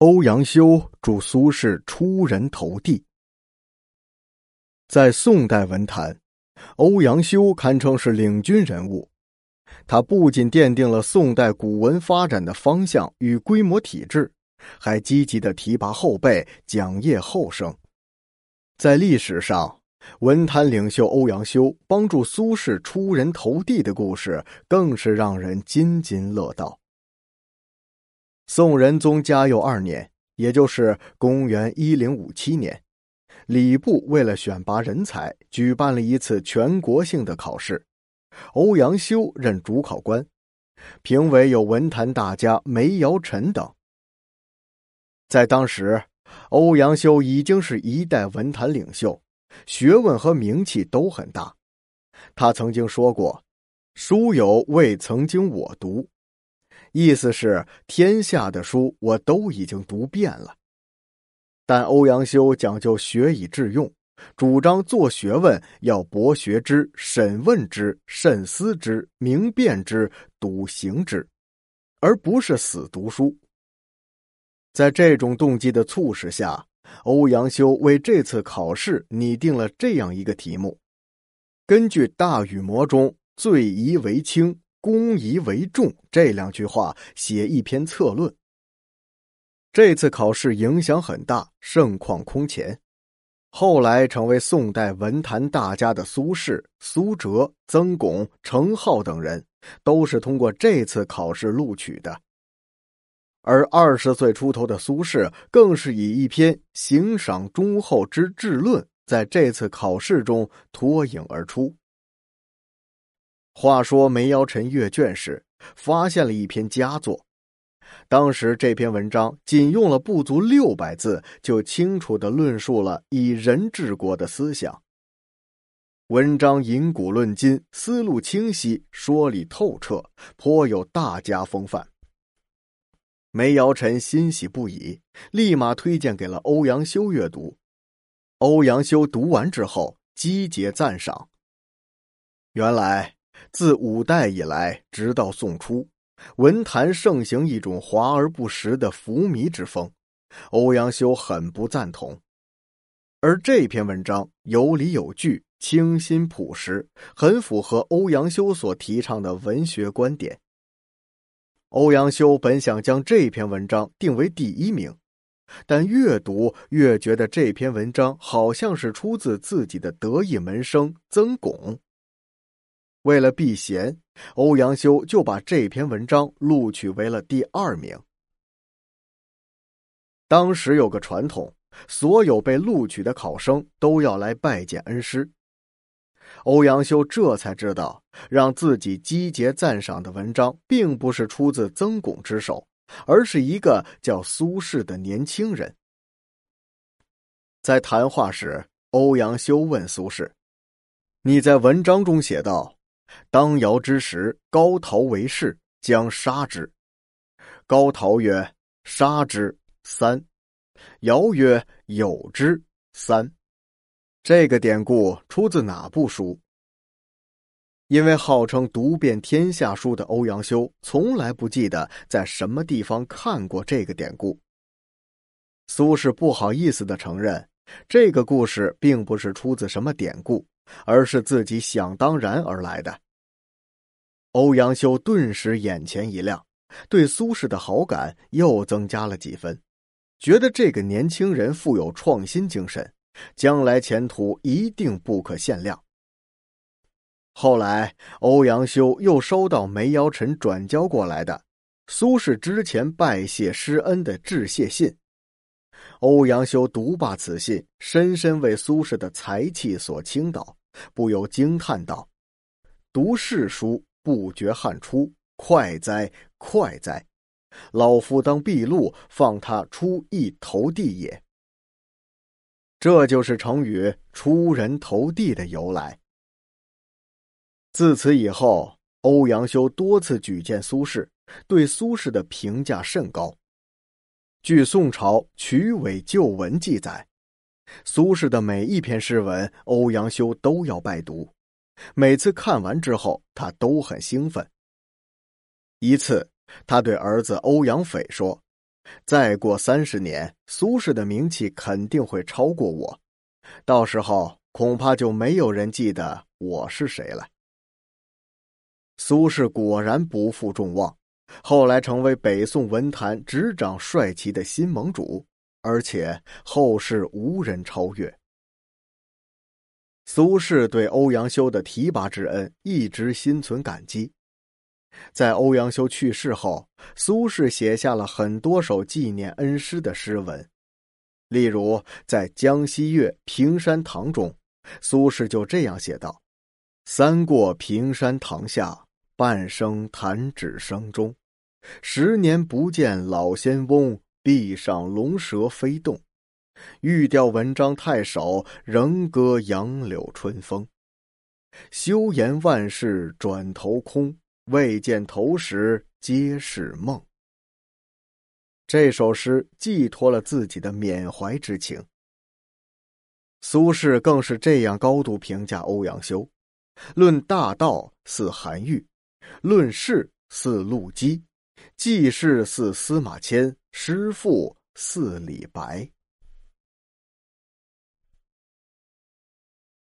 欧阳修助苏轼出人头地。在宋代文坛，欧阳修堪称是领军人物。他不仅奠定了宋代古文发展的方向与规模体制，还积极的提拔后辈，奖业后生。在历史上，文坛领袖欧阳修帮助苏轼出人头地的故事，更是让人津津乐道。宋仁宗嘉佑二年，也就是公元一零五七年，礼部为了选拔人才，举办了一次全国性的考试。欧阳修任主考官，评委有文坛大家梅尧臣等。在当时，欧阳修已经是一代文坛领袖，学问和名气都很大。他曾经说过：“书有未曾经我读。”意思是天下的书我都已经读遍了，但欧阳修讲究学以致用，主张做学问要博学之、审问之、慎思之、明辨之、笃行之，而不是死读书。在这种动机的促使下，欧阳修为这次考试拟定了这样一个题目：根据《大禹谟》中“罪疑为轻”。公疑为重这两句话写一篇策论。这次考试影响很大，盛况空前。后来成为宋代文坛大家的苏轼、苏辙、曾巩、程颢等人，都是通过这次考试录取的。而二十岁出头的苏轼，更是以一篇行赏忠厚之治论，在这次考试中脱颖而出。话说梅尧臣阅卷时，发现了一篇佳作。当时这篇文章仅用了不足六百字，就清楚的论述了以人治国的思想。文章引古论今，思路清晰，说理透彻，颇有大家风范。梅尧臣欣喜不已，立马推荐给了欧阳修阅读。欧阳修读完之后，击节赞赏。原来。自五代以来，直到宋初，文坛盛行一种华而不实的浮靡之风，欧阳修很不赞同。而这篇文章有理有据，清新朴实，很符合欧阳修所提倡的文学观点。欧阳修本想将这篇文章定为第一名，但越读越觉得这篇文章好像是出自自己的得意门生曾巩。为了避嫌，欧阳修就把这篇文章录取为了第二名。当时有个传统，所有被录取的考生都要来拜见恩师。欧阳修这才知道，让自己击节赞赏的文章，并不是出自曾巩之手，而是一个叫苏轼的年轻人。在谈话时，欧阳修问苏轼：“你在文章中写道。”当尧之时，高陶为士，将杀之。高陶曰：“杀之三。”尧曰：“有之三。”这个典故出自哪部书？因为号称读遍天下书的欧阳修，从来不记得在什么地方看过这个典故。苏轼不好意思的承认，这个故事并不是出自什么典故。而是自己想当然而来的。欧阳修顿时眼前一亮，对苏轼的好感又增加了几分，觉得这个年轻人富有创新精神，将来前途一定不可限量。后来，欧阳修又收到梅尧臣转交过来的苏轼之前拜谢师恩的致谢信。欧阳修读罢此信，深深为苏轼的才气所倾倒，不由惊叹道：“读世书不觉汗出，快哉，快哉！老夫当毕露，放他出一头地也。”这就是成语“出人头地”的由来。自此以后，欧阳修多次举荐苏轼，对苏轼的评价甚高。据宋朝曲尾旧文记载，苏轼的每一篇诗文，欧阳修都要拜读。每次看完之后，他都很兴奋。一次，他对儿子欧阳斐说：“再过三十年，苏轼的名气肯定会超过我，到时候恐怕就没有人记得我是谁了。苏轼果然不负众望，后来成为北宋文坛执掌帅旗的新盟主，而且后世无人超越。苏轼对欧阳修的提拔之恩一直心存感激。在欧阳修去世后，苏轼写下了很多首纪念恩师的诗文，例如在《江西月·平山堂》中，苏轼就这样写道：“三过平山堂下，半生弹指声中。十年不见老仙翁，壁上龙蛇飞动。欲调文章太少，仍歌杨柳春风。休言万事转头空。”未见头时皆是梦。这首诗寄托了自己的缅怀之情。苏轼更是这样高度评价欧阳修：论大道似韩愈，论事似陆机，记事似司马迁，诗赋似李白。